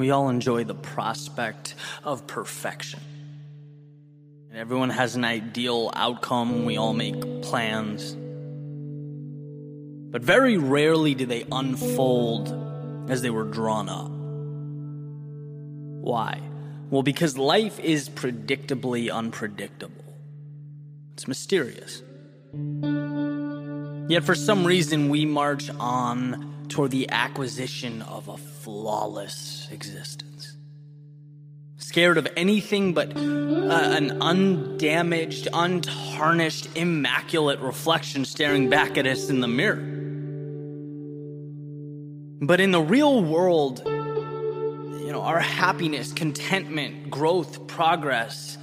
We all enjoy the prospect of perfection. And everyone has an ideal outcome. We all make plans. But very rarely do they unfold as they were drawn up. Why? Well, because life is predictably unpredictable. It's mysterious. Yet for some reason, we march on toward the acquisition of a flawless existence. Scared of anything but uh, an undamaged, untarnished, immaculate reflection staring back at us in the mirror. But in the real world, you know, our happiness, contentment, growth, progress,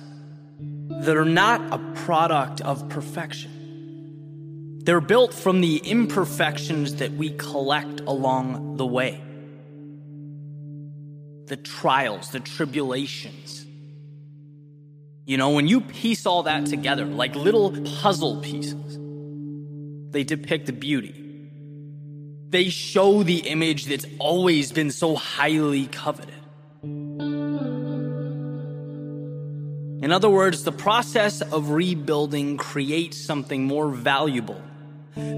they're not a product of perfection. They're built from the imperfections that we collect along the way. The trials, the tribulations. You know, when you piece all that together like little puzzle pieces, they depict beauty they show the image that's always been so highly coveted. In other words, the process of rebuilding creates something more valuable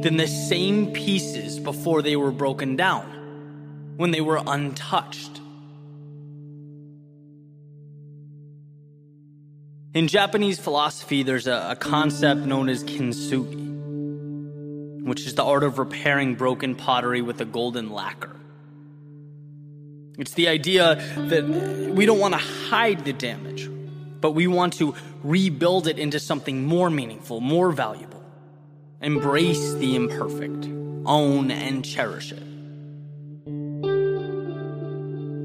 than the same pieces before they were broken down, when they were untouched. In Japanese philosophy, there's a, a concept known as kintsugi which is the art of repairing broken pottery with a golden lacquer. It's the idea that we don't want to hide the damage, but we want to rebuild it into something more meaningful, more valuable. Embrace the imperfect, own and cherish it.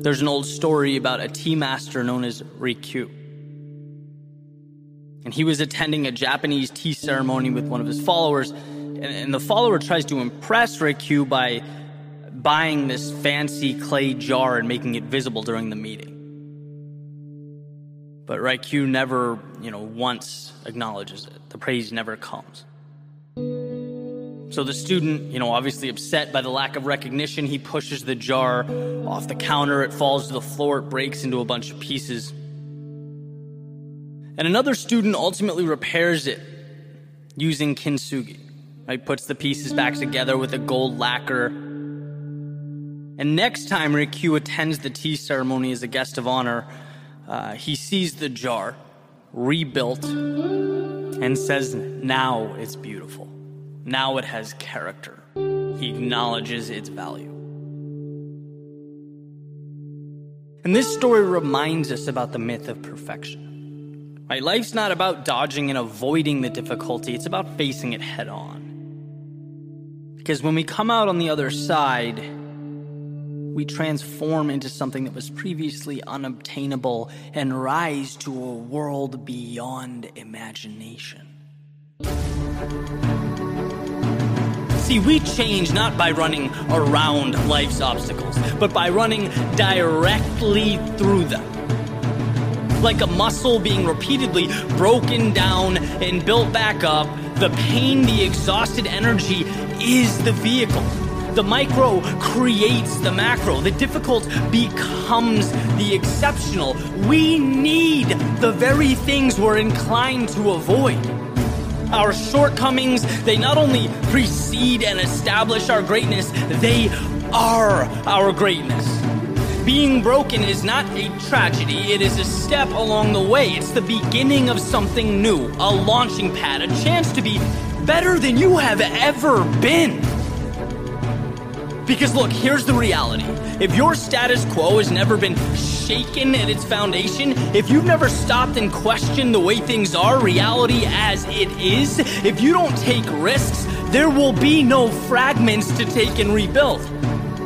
There's an old story about a tea master known as Rikyū. And he was attending a Japanese tea ceremony with one of his followers, and, and the follower tries to impress Rikyū by buying this fancy clay jar and making it visible during the meeting. But Rikyū never, you know, once acknowledges it. The praise never comes. So the student, you know, obviously upset by the lack of recognition, he pushes the jar off the counter. It falls to the floor. It breaks into a bunch of pieces. And another student ultimately repairs it using kintsugi. Right, puts the pieces back together with a gold lacquer. And next time Rikyū attends the tea ceremony as a guest of honor, uh, he sees the jar rebuilt and says, Now it's beautiful. Now it has character. He acknowledges its value. And this story reminds us about the myth of perfection. Right? Life's not about dodging and avoiding the difficulty, it's about facing it head on. Because when we come out on the other side, we transform into something that was previously unobtainable and rise to a world beyond imagination. See, we change not by running around life's obstacles, but by running directly through them. Like a muscle being repeatedly broken down and built back up, the pain, the exhausted energy is the vehicle. The micro creates the macro. The difficult becomes the exceptional. We need the very things we're inclined to avoid. Our shortcomings, they not only precede and establish our greatness, they are our greatness. Being broken is not a tragedy, it is a step along the way. It's the beginning of something new, a launching pad, a chance to be better than you have ever been. Because look, here's the reality. If your status quo has never been shaken at its foundation, if you've never stopped and questioned the way things are, reality as it is, if you don't take risks, there will be no fragments to take and rebuild.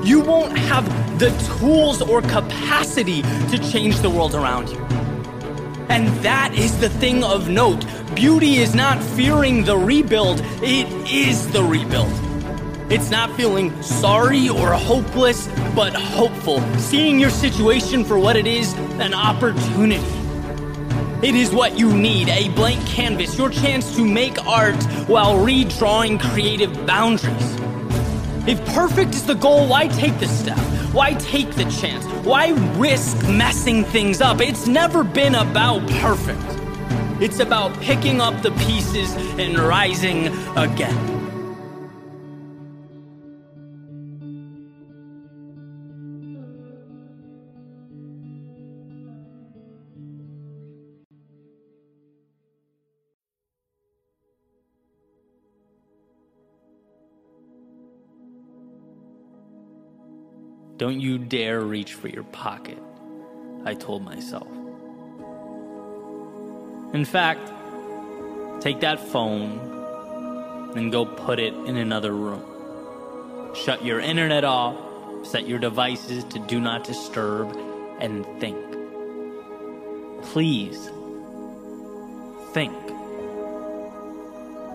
You won't have the tools or capacity to change the world around you. And that is the thing of note. Beauty is not fearing the rebuild, it is the rebuild. It's not feeling sorry or hopeless, but hopeful, seeing your situation for what it is an opportunity. It is what you need a blank canvas, your chance to make art while redrawing creative boundaries. If perfect is the goal, why take the step? Why take the chance? Why risk messing things up? It's never been about perfect. It's about picking up the pieces and rising again. Don't you dare reach for your pocket, I told myself. In fact, take that phone and go put it in another room. Shut your internet off, set your devices to do not disturb, and think. Please, think.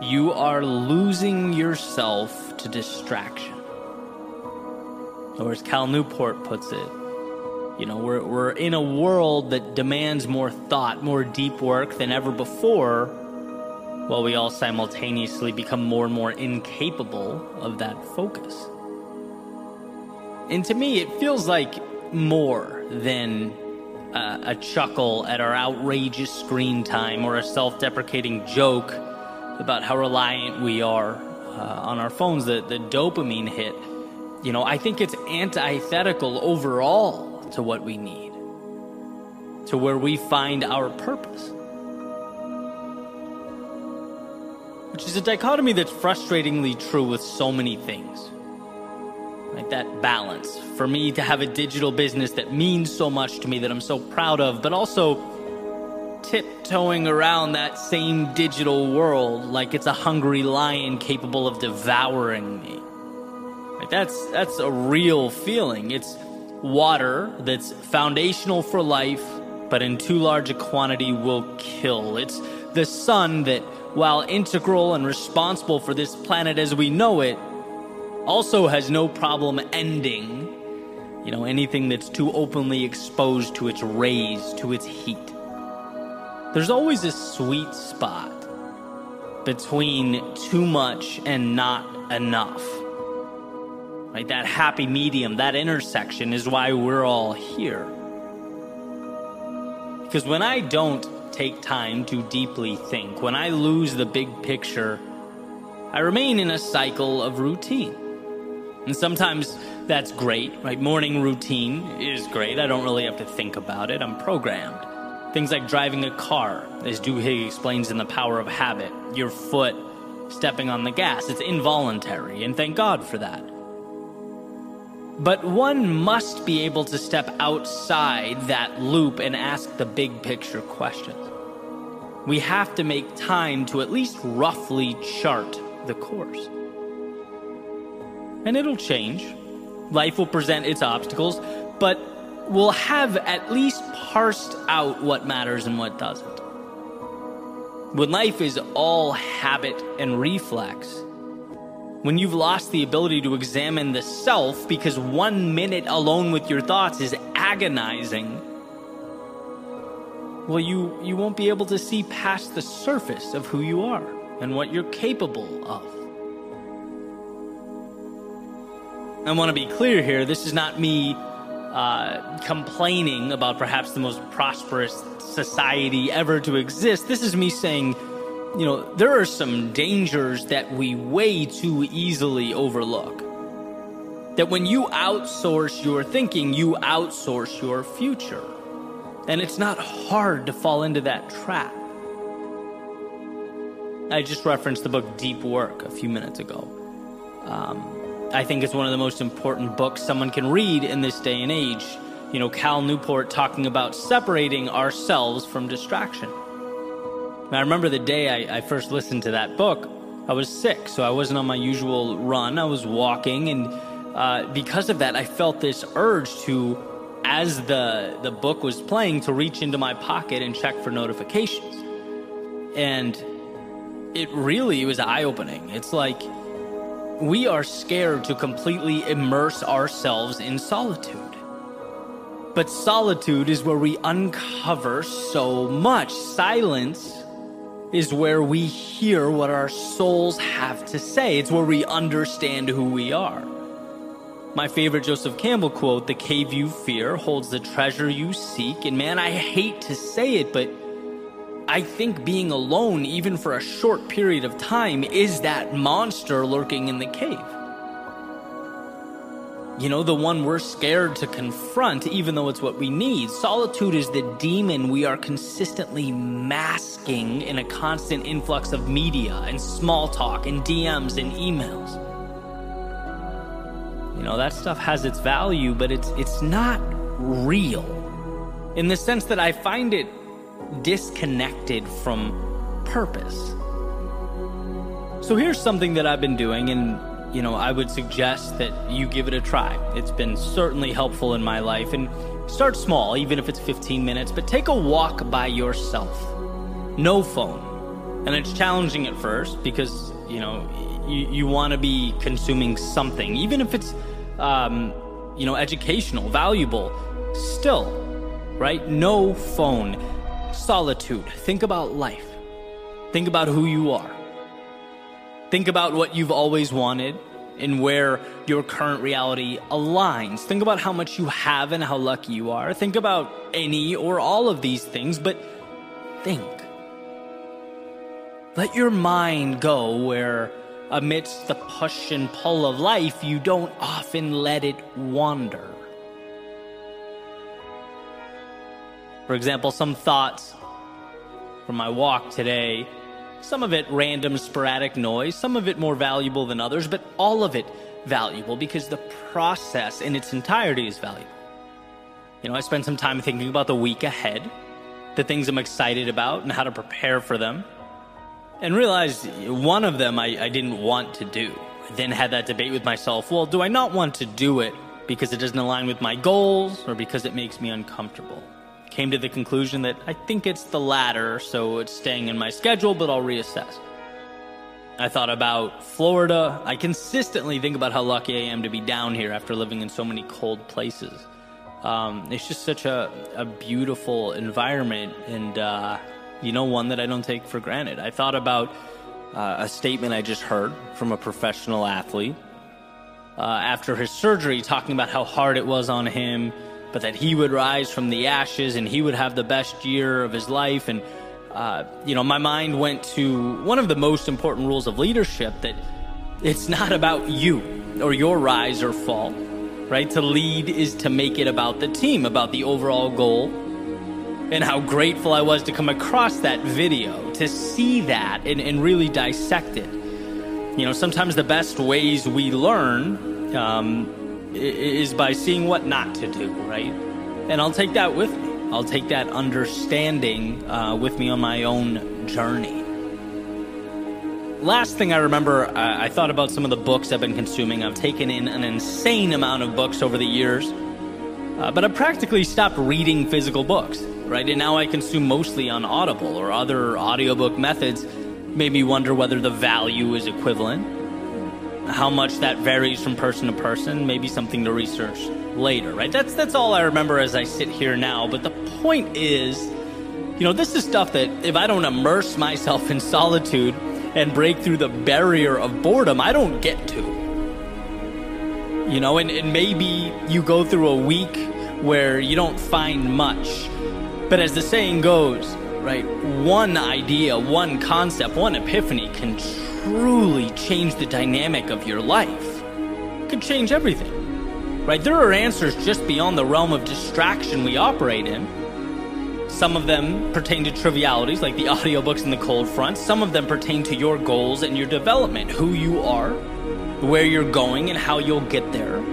You are losing yourself to distraction or as Cal Newport puts it, you know, we're, we're in a world that demands more thought, more deep work than ever before, while we all simultaneously become more and more incapable of that focus. And to me, it feels like more than uh, a chuckle at our outrageous screen time or a self deprecating joke about how reliant we are uh, on our phones, the, the dopamine hit you know, I think it's antithetical overall to what we need, to where we find our purpose. Which is a dichotomy that's frustratingly true with so many things. Like that balance. For me to have a digital business that means so much to me that I'm so proud of, but also tiptoeing around that same digital world like it's a hungry lion capable of devouring me. That's that's a real feeling. It's water that's foundational for life, but in too large a quantity will kill. It's the sun that, while integral and responsible for this planet as we know it, also has no problem ending. You know, anything that's too openly exposed to its rays, to its heat. There's always a sweet spot between too much and not enough. Right? That happy medium, that intersection is why we're all here. Because when I don't take time to deeply think, when I lose the big picture, I remain in a cycle of routine. And sometimes that's great, right? Morning routine is great. I don't really have to think about it. I'm programmed. Things like driving a car, as Duhigg explains in The Power of Habit, your foot stepping on the gas. It's involuntary, and thank God for that. But one must be able to step outside that loop and ask the big picture questions. We have to make time to at least roughly chart the course. And it'll change. Life will present its obstacles, but we'll have at least parsed out what matters and what doesn't. When life is all habit and reflex, when you've lost the ability to examine the self because one minute alone with your thoughts is agonizing, well, you, you won't be able to see past the surface of who you are and what you're capable of. I want to be clear here this is not me uh, complaining about perhaps the most prosperous society ever to exist. This is me saying, you know, there are some dangers that we way too easily overlook. That when you outsource your thinking, you outsource your future. And it's not hard to fall into that trap. I just referenced the book Deep Work a few minutes ago. Um, I think it's one of the most important books someone can read in this day and age. You know, Cal Newport talking about separating ourselves from distraction. I remember the day I, I first listened to that book, I was sick, so I wasn't on my usual run. I was walking, and uh, because of that, I felt this urge to, as the the book was playing, to reach into my pocket and check for notifications. And it really was eye opening. It's like we are scared to completely immerse ourselves in solitude. But solitude is where we uncover so much. Silence is where we hear what our souls have to say. It's where we understand who we are. My favorite Joseph Campbell quote the cave you fear holds the treasure you seek. And man, I hate to say it, but I think being alone, even for a short period of time, is that monster lurking in the cave. You know, the one we're scared to confront, even though it's what we need. Solitude is the demon we are consistently masking in a constant influx of media and small talk and DMs and emails. You know, that stuff has its value, but it's it's not real. In the sense that I find it disconnected from purpose. So here's something that I've been doing and you know, I would suggest that you give it a try. It's been certainly helpful in my life and start small even if it's 15 minutes, but take a walk by yourself. No phone. And it's challenging at first because, you know, you, you want to be consuming something, even if it's um, you know, educational, valuable, still, right? No phone, solitude. Think about life. Think about who you are. Think about what you've always wanted and where your current reality aligns. Think about how much you have and how lucky you are. Think about any or all of these things, but think. Let your mind go where amidst the push and pull of life, you don't often let it wander. For example, some thoughts from my walk today, some of it random, sporadic noise, some of it more valuable than others, but all of it valuable because the process in its entirety is valuable. You know, I spent some time thinking about the week ahead, the things I'm excited about, and how to prepare for them and realized one of them I, I didn't want to do. I then had that debate with myself well, do I not want to do it because it doesn't align with my goals or because it makes me uncomfortable? Came to the conclusion that I think it's the latter, so it's staying in my schedule, but I'll reassess. I thought about Florida. I consistently think about how lucky I am to be down here after living in so many cold places. Um, it's just such a, a beautiful environment, and uh, you know, one that I don't take for granted. I thought about uh, a statement I just heard from a professional athlete uh, after his surgery, talking about how hard it was on him, but that he would rise from the ashes and he would have the best year of his life. And, uh, you know, my mind went to one of the most important rules of leadership that it's not about you or your rise or fall, right? To lead is to make it about the team, about the overall goal and how grateful I was to come across that video, to see that and, and really dissect it. You know, sometimes the best ways we learn um, is by seeing what not to do, right? And I'll take that with me. I'll take that understanding uh, with me on my own journey. Last thing I remember, uh, I thought about some of the books I've been consuming. I've taken in an insane amount of books over the years, uh, but I've practically stopped reading physical books right? And now I consume mostly on Audible or other audiobook methods. Made me wonder whether the value is equivalent. How much that varies from person to person, maybe something to research later, right? That's that's all I remember as I sit here now. But the point is, you know, this is stuff that if I don't immerse myself in solitude and break through the barrier of boredom, I don't get to. You know, and, and maybe you go through a week where you don't find much but as the saying goes, right, one idea, one concept, one epiphany can truly change the dynamic of your life. could change everything. Right? There are answers just beyond the realm of distraction we operate in. Some of them pertain to trivialities like the audiobooks in the cold front. Some of them pertain to your goals and your development, who you are, where you're going, and how you'll get there.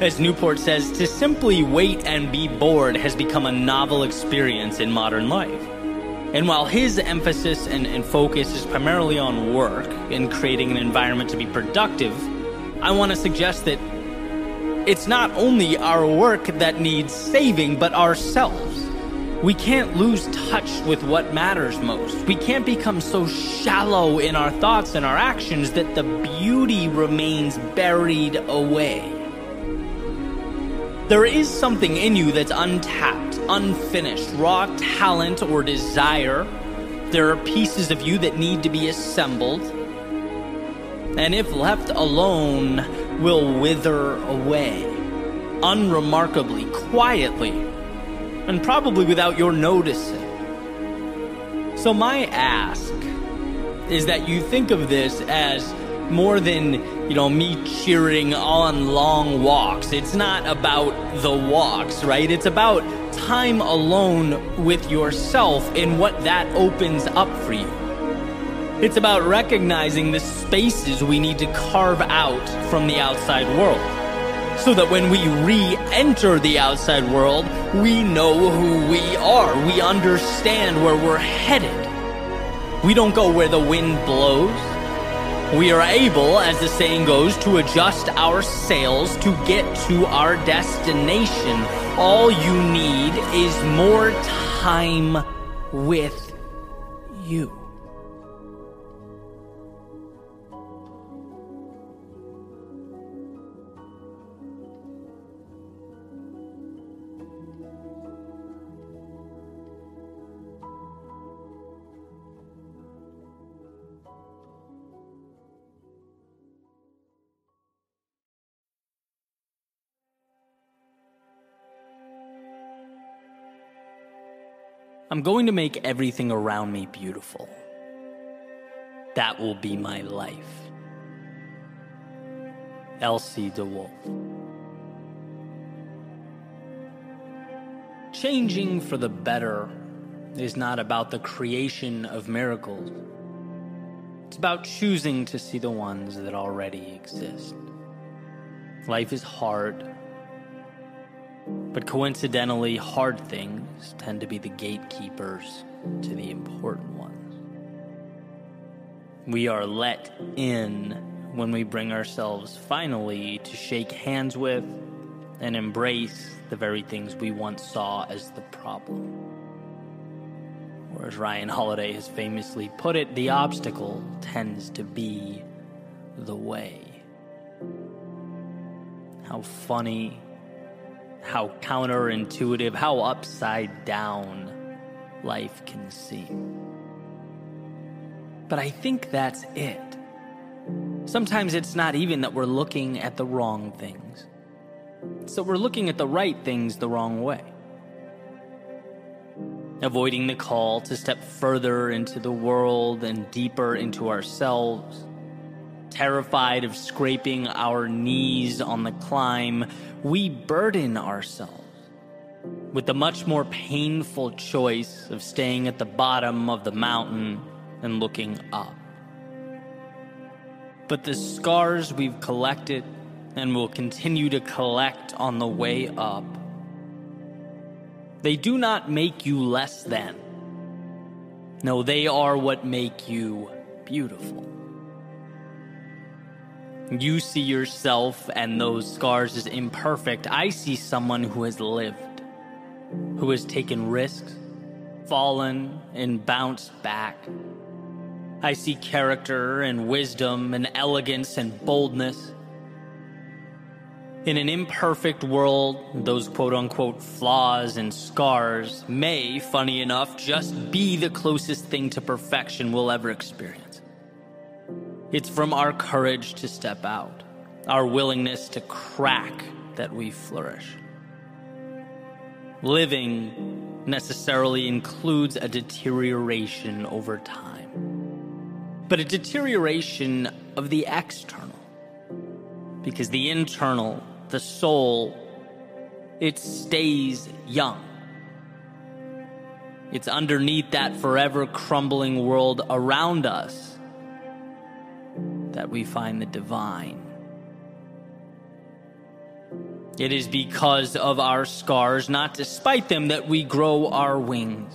As Newport says, to simply wait and be bored has become a novel experience in modern life. And while his emphasis and, and focus is primarily on work and creating an environment to be productive, I want to suggest that it's not only our work that needs saving, but ourselves. We can't lose touch with what matters most. We can't become so shallow in our thoughts and our actions that the beauty remains buried away. There is something in you that's untapped, unfinished, raw talent or desire. There are pieces of you that need to be assembled. And if left alone, will wither away, unremarkably, quietly, and probably without your noticing. So, my ask is that you think of this as more than, you know, me cheering on long walks. It's not about the walks, right? It's about time alone with yourself and what that opens up for you. It's about recognizing the spaces we need to carve out from the outside world. So that when we re enter the outside world, we know who we are. We understand where we're headed. We don't go where the wind blows we are able, as the saying goes, to adjust our sails to get to our destination. All you need is more time with you. I'm going to make everything around me beautiful. That will be my life. Elsie de Wolfe. Changing for the better is not about the creation of miracles. It's about choosing to see the ones that already exist. Life is hard but coincidentally, hard things tend to be the gatekeepers to the important ones. We are let in when we bring ourselves finally to shake hands with and embrace the very things we once saw as the problem. Or as Ryan Holiday has famously put it, the obstacle tends to be the way. How funny how counterintuitive, how upside down life can seem. But I think that's it. Sometimes it's not even that we're looking at the wrong things, it's that we're looking at the right things the wrong way. Avoiding the call to step further into the world and deeper into ourselves terrified of scraping our knees on the climb, we burden ourselves with the much more painful choice of staying at the bottom of the mountain and looking up. But the scars we've collected and will continue to collect on the way up, they do not make you less than. No, they are what make you beautiful. You see yourself and those scars as imperfect. I see someone who has lived, who has taken risks, fallen, and bounced back. I see character and wisdom and elegance and boldness. In an imperfect world, those quote unquote flaws and scars may, funny enough, just be the closest thing to perfection we'll ever experience. It's from our courage to step out, our willingness to crack that we flourish. Living necessarily includes a deterioration over time, but a deterioration of the external. Because the internal, the soul, it stays young. It's underneath that forever crumbling world around us that we find the divine. It is because of our scars, not despite them, that we grow our wings.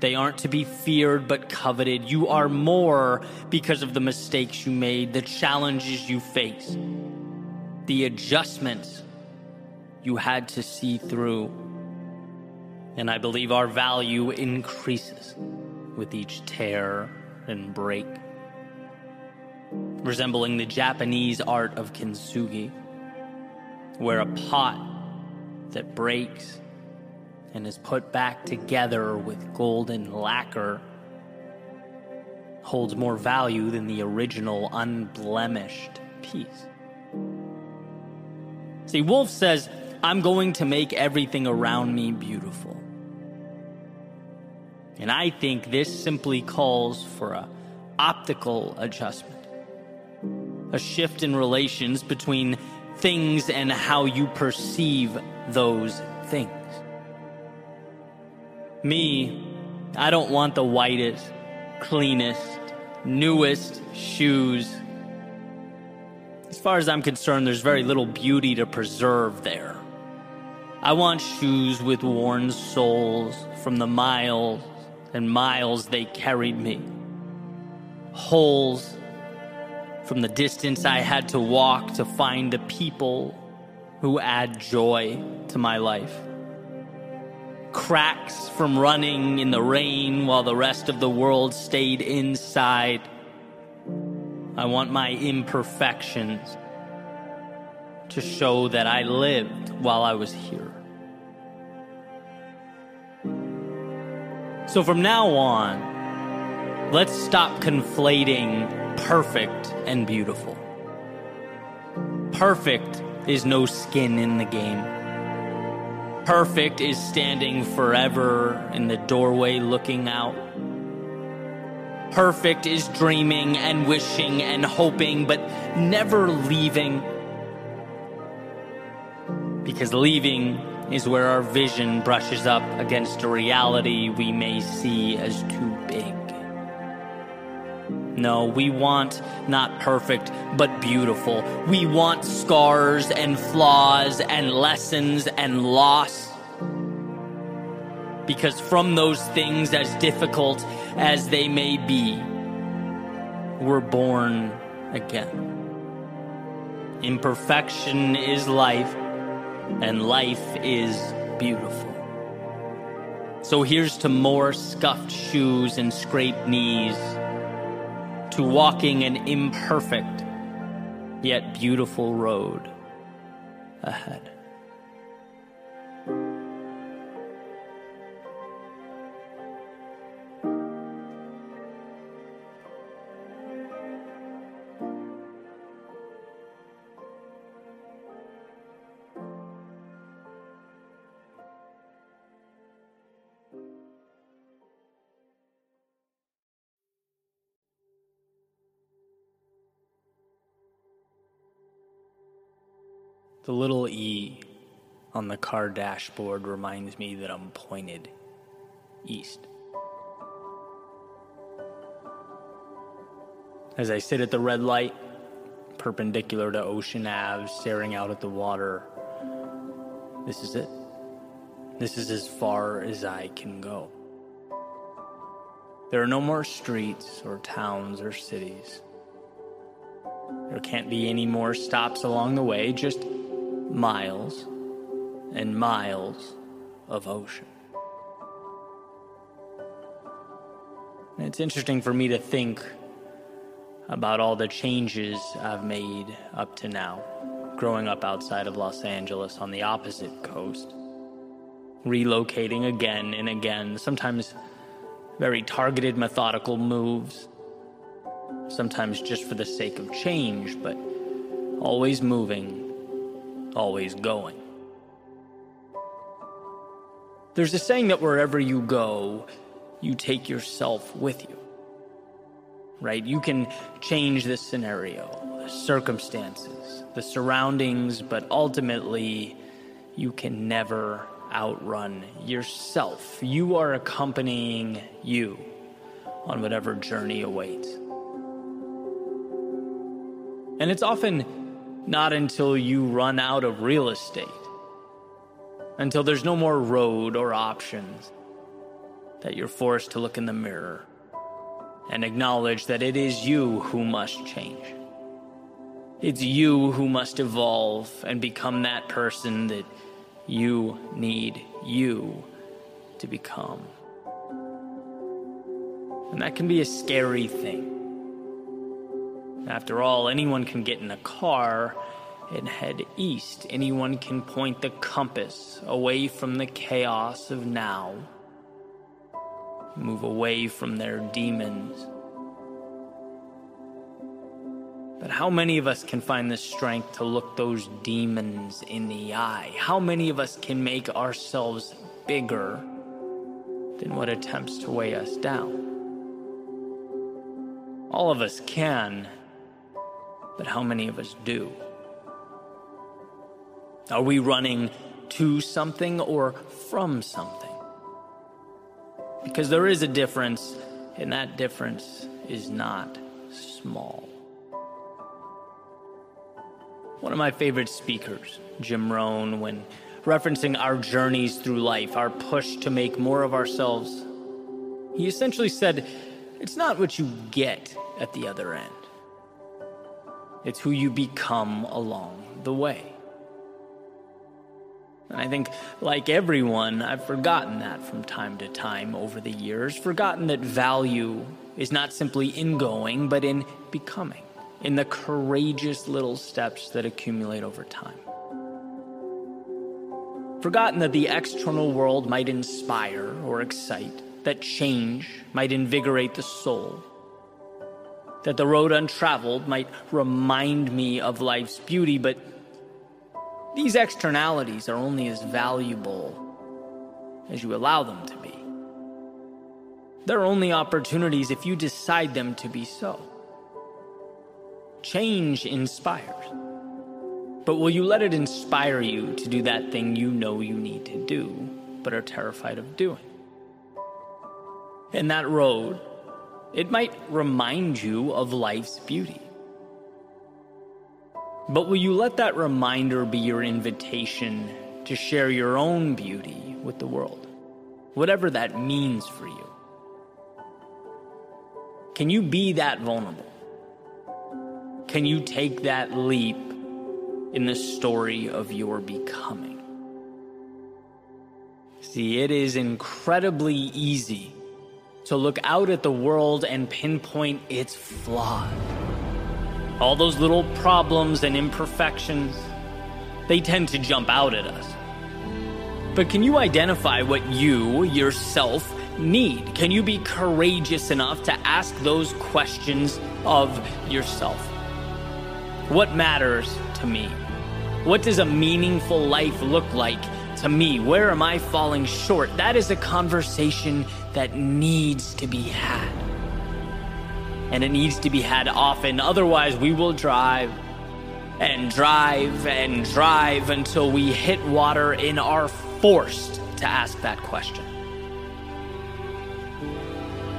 They aren't to be feared but coveted. You are more because of the mistakes you made, the challenges you faced, the adjustments you had to see through. And I believe our value increases with each tear and break resembling the Japanese art of kintsugi, where a pot that breaks and is put back together with golden lacquer holds more value than the original unblemished piece. See, Wolf says, I'm going to make everything around me beautiful. And I think this simply calls for a optical adjustment. A shift in relations between things and how you perceive those things. Me, I don't want the whitest, cleanest, newest shoes. As far as I'm concerned, there's very little beauty to preserve there. I want shoes with worn soles from the miles and miles they carried me. Holes from the distance I had to walk to find the people who add joy to my life. Cracks from running in the rain while the rest of the world stayed inside. I want my imperfections to show that I lived while I was here. So from now on, let's stop conflating perfect and beautiful. Perfect is no skin in the game. Perfect is standing forever in the doorway looking out. Perfect is dreaming and wishing and hoping, but never leaving. Because leaving is where our vision brushes up against a reality we may see as too big. No, we want not perfect, but beautiful. We want scars and flaws and lessons and loss. Because from those things, as difficult as they may be, we're born again. Imperfection is life, and life is beautiful. So here's to more scuffed shoes and scraped knees to walking an imperfect yet beautiful road ahead. The little E on the car dashboard reminds me that I'm pointed east. As I sit at the red light, perpendicular to Ocean Ave, staring out at the water, this is it. This is as far as I can go. There are no more streets or towns or cities. There can't be any more stops along the way, just miles and miles of ocean. And it's interesting for me to think about all the changes I've made up to now, growing up outside of Los Angeles on the opposite coast, relocating again and again, sometimes very targeted, methodical moves, sometimes just for the sake of change, but always moving always going. There's a saying that wherever you go, you take yourself with you. Right? You can change the scenario, the circumstances, the surroundings, but ultimately, you can never outrun yourself. You are accompanying you on whatever journey awaits. And it's often not until you run out of real estate, until there's no more road or options, that you're forced to look in the mirror and acknowledge that it is you who must change. It's you who must evolve and become that person that you need you to become. And that can be a scary thing. After all, anyone can get in a car and head east. Anyone can point the compass away from the chaos of now. Move away from their demons. But how many of us can find the strength to look those demons in the eye? How many of us can make ourselves bigger than what attempts to weigh us down? All of us can, but how many of us do? Are we running to something or from something? Because there is a difference, and that difference is not small. One of my favorite speakers, Jim Rohn, when referencing our journeys through life, our push to make more of ourselves, he essentially said, It's not what you get at the other end, it's who you become along the way. And I think, like everyone, I've forgotten that from time to time over the years, forgotten that value is not simply in going, but in becoming, in the courageous little steps that accumulate over time. Forgotten that the external world might inspire or excite, that change might invigorate the soul, that the road untraveled might remind me of life's beauty, but these externalities are only as valuable as you allow them to be. They're only opportunities if you decide them to be so. Change inspires. But will you let it inspire you to do that thing you know you need to do, but are terrified of doing? And that road, it might remind you of life's beauty. But will you let that reminder be your invitation to share your own beauty with the world, whatever that means for you? Can you be that vulnerable? Can you take that leap in the story of your becoming? See, it is incredibly easy to look out at the world and pinpoint its flaws all those little problems and imperfections, they tend to jump out at us. But can you identify what you, yourself, need? Can you be courageous enough to ask those questions of yourself? What matters to me? What does a meaningful life look like to me? Where am I falling short? That is a conversation that needs to be had and it needs to be had often. Otherwise, we will drive and drive and drive until we hit water and are forced to ask that question.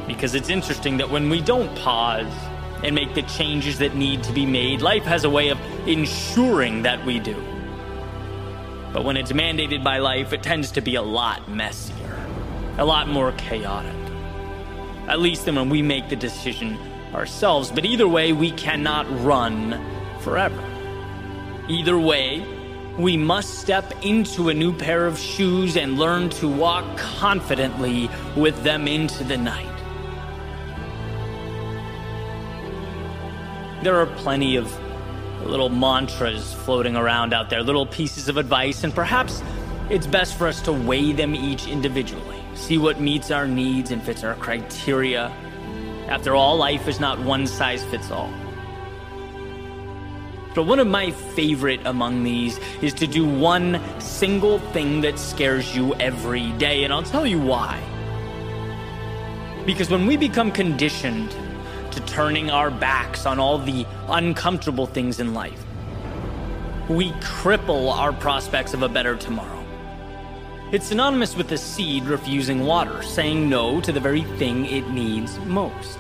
Because it's interesting that when we don't pause and make the changes that need to be made, life has a way of ensuring that we do. But when it's mandated by life, it tends to be a lot messier, a lot more chaotic. At least than when we make the decision ourselves. But either way, we cannot run forever. Either way, we must step into a new pair of shoes and learn to walk confidently with them into the night. There are plenty of little mantras floating around out there, little pieces of advice, and perhaps it's best for us to weigh them each individually, see what meets our needs and fits our criteria, after all, life is not one size fits all. But one of my favorite among these is to do one single thing that scares you every day, and I'll tell you why. Because when we become conditioned to turning our backs on all the uncomfortable things in life, we cripple our prospects of a better tomorrow. It's synonymous with the seed refusing water, saying no to the very thing it needs most.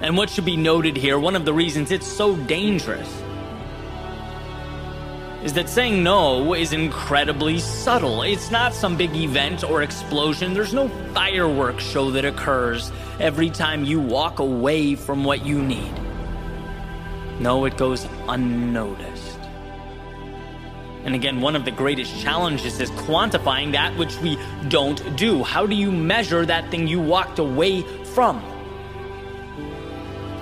And what should be noted here, one of the reasons it's so dangerous, is that saying no is incredibly subtle. It's not some big event or explosion. There's no fireworks show that occurs every time you walk away from what you need. No, it goes unnoticed. And again, one of the greatest challenges is quantifying that which we don't do. How do you measure that thing you walked away from?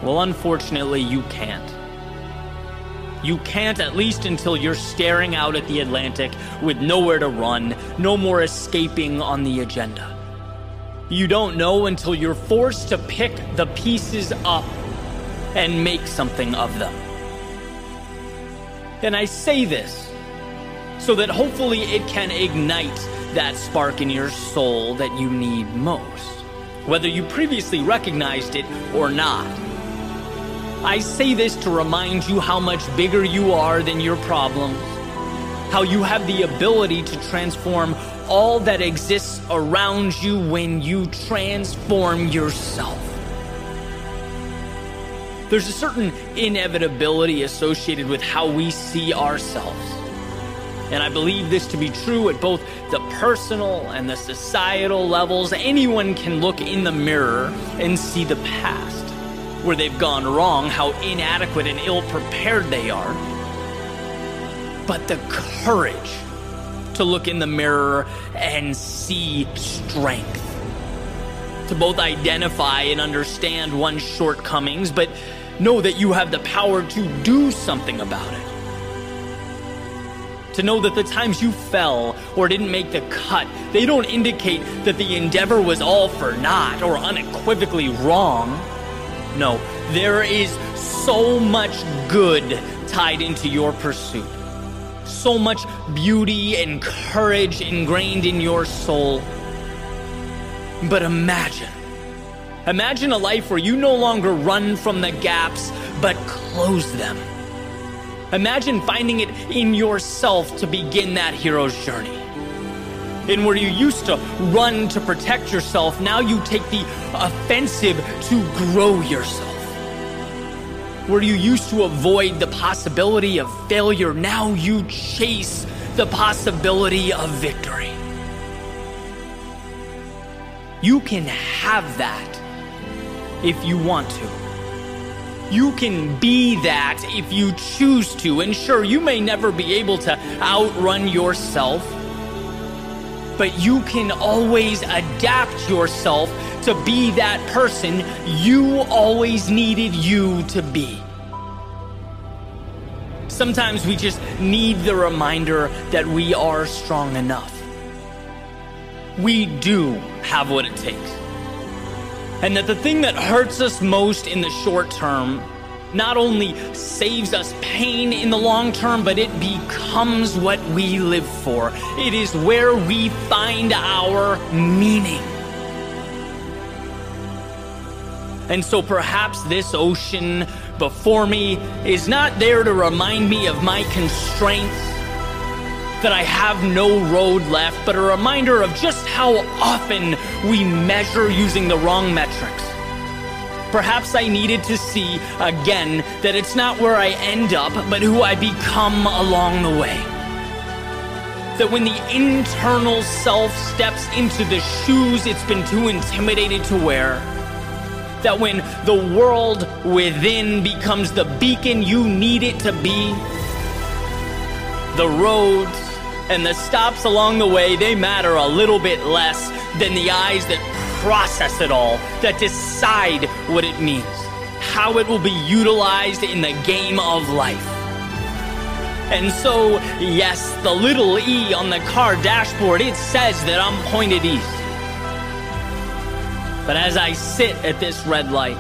Well, unfortunately, you can't. You can't, at least until you're staring out at the Atlantic with nowhere to run, no more escaping on the agenda. You don't know until you're forced to pick the pieces up and make something of them. And I say this so that hopefully it can ignite that spark in your soul that you need most, whether you previously recognized it or not. I say this to remind you how much bigger you are than your problems, how you have the ability to transform all that exists around you when you transform yourself. There's a certain inevitability associated with how we see ourselves. And I believe this to be true at both the personal and the societal levels. Anyone can look in the mirror and see the past, where they've gone wrong, how inadequate and ill prepared they are. But the courage to look in the mirror and see strength. To both identify and understand one's shortcomings, but know that you have the power to do something about it. To know that the times you fell or didn't make the cut, they don't indicate that the endeavor was all for naught or unequivocally wrong. No, there is so much good tied into your pursuit so much beauty and courage ingrained in your soul. But imagine, imagine a life where you no longer run from the gaps, but close them. Imagine finding it in yourself to begin that hero's journey. In where you used to run to protect yourself, now you take the offensive to grow yourself where you used to avoid the possibility of failure, now you chase the possibility of victory. You can have that if you want to. You can be that if you choose to. And sure, you may never be able to outrun yourself, but you can always adapt yourself to be that person you always needed you to be. Sometimes we just need the reminder that we are strong enough. We do have what it takes. And that the thing that hurts us most in the short term not only saves us pain in the long term, but it becomes what we live for. It is where we find our meaning. And so perhaps this ocean before me is not there to remind me of my constraints, that I have no road left, but a reminder of just how often we measure using the wrong metrics. Perhaps I needed to see again that it's not where I end up, but who I become along the way. That when the internal self steps into the shoes it's been too intimidated to wear, that when the world within becomes the beacon you need it to be, the roads and the stops along the way, they matter a little bit less than the eyes that process it all, that decide what it means, how it will be utilized in the game of life. And so, yes, the little E on the car dashboard, it says that I'm pointed east. But as I sit at this red light,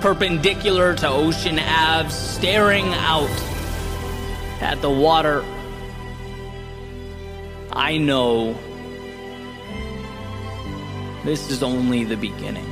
perpendicular to Ocean Ave, staring out at the water, I know this is only the beginning.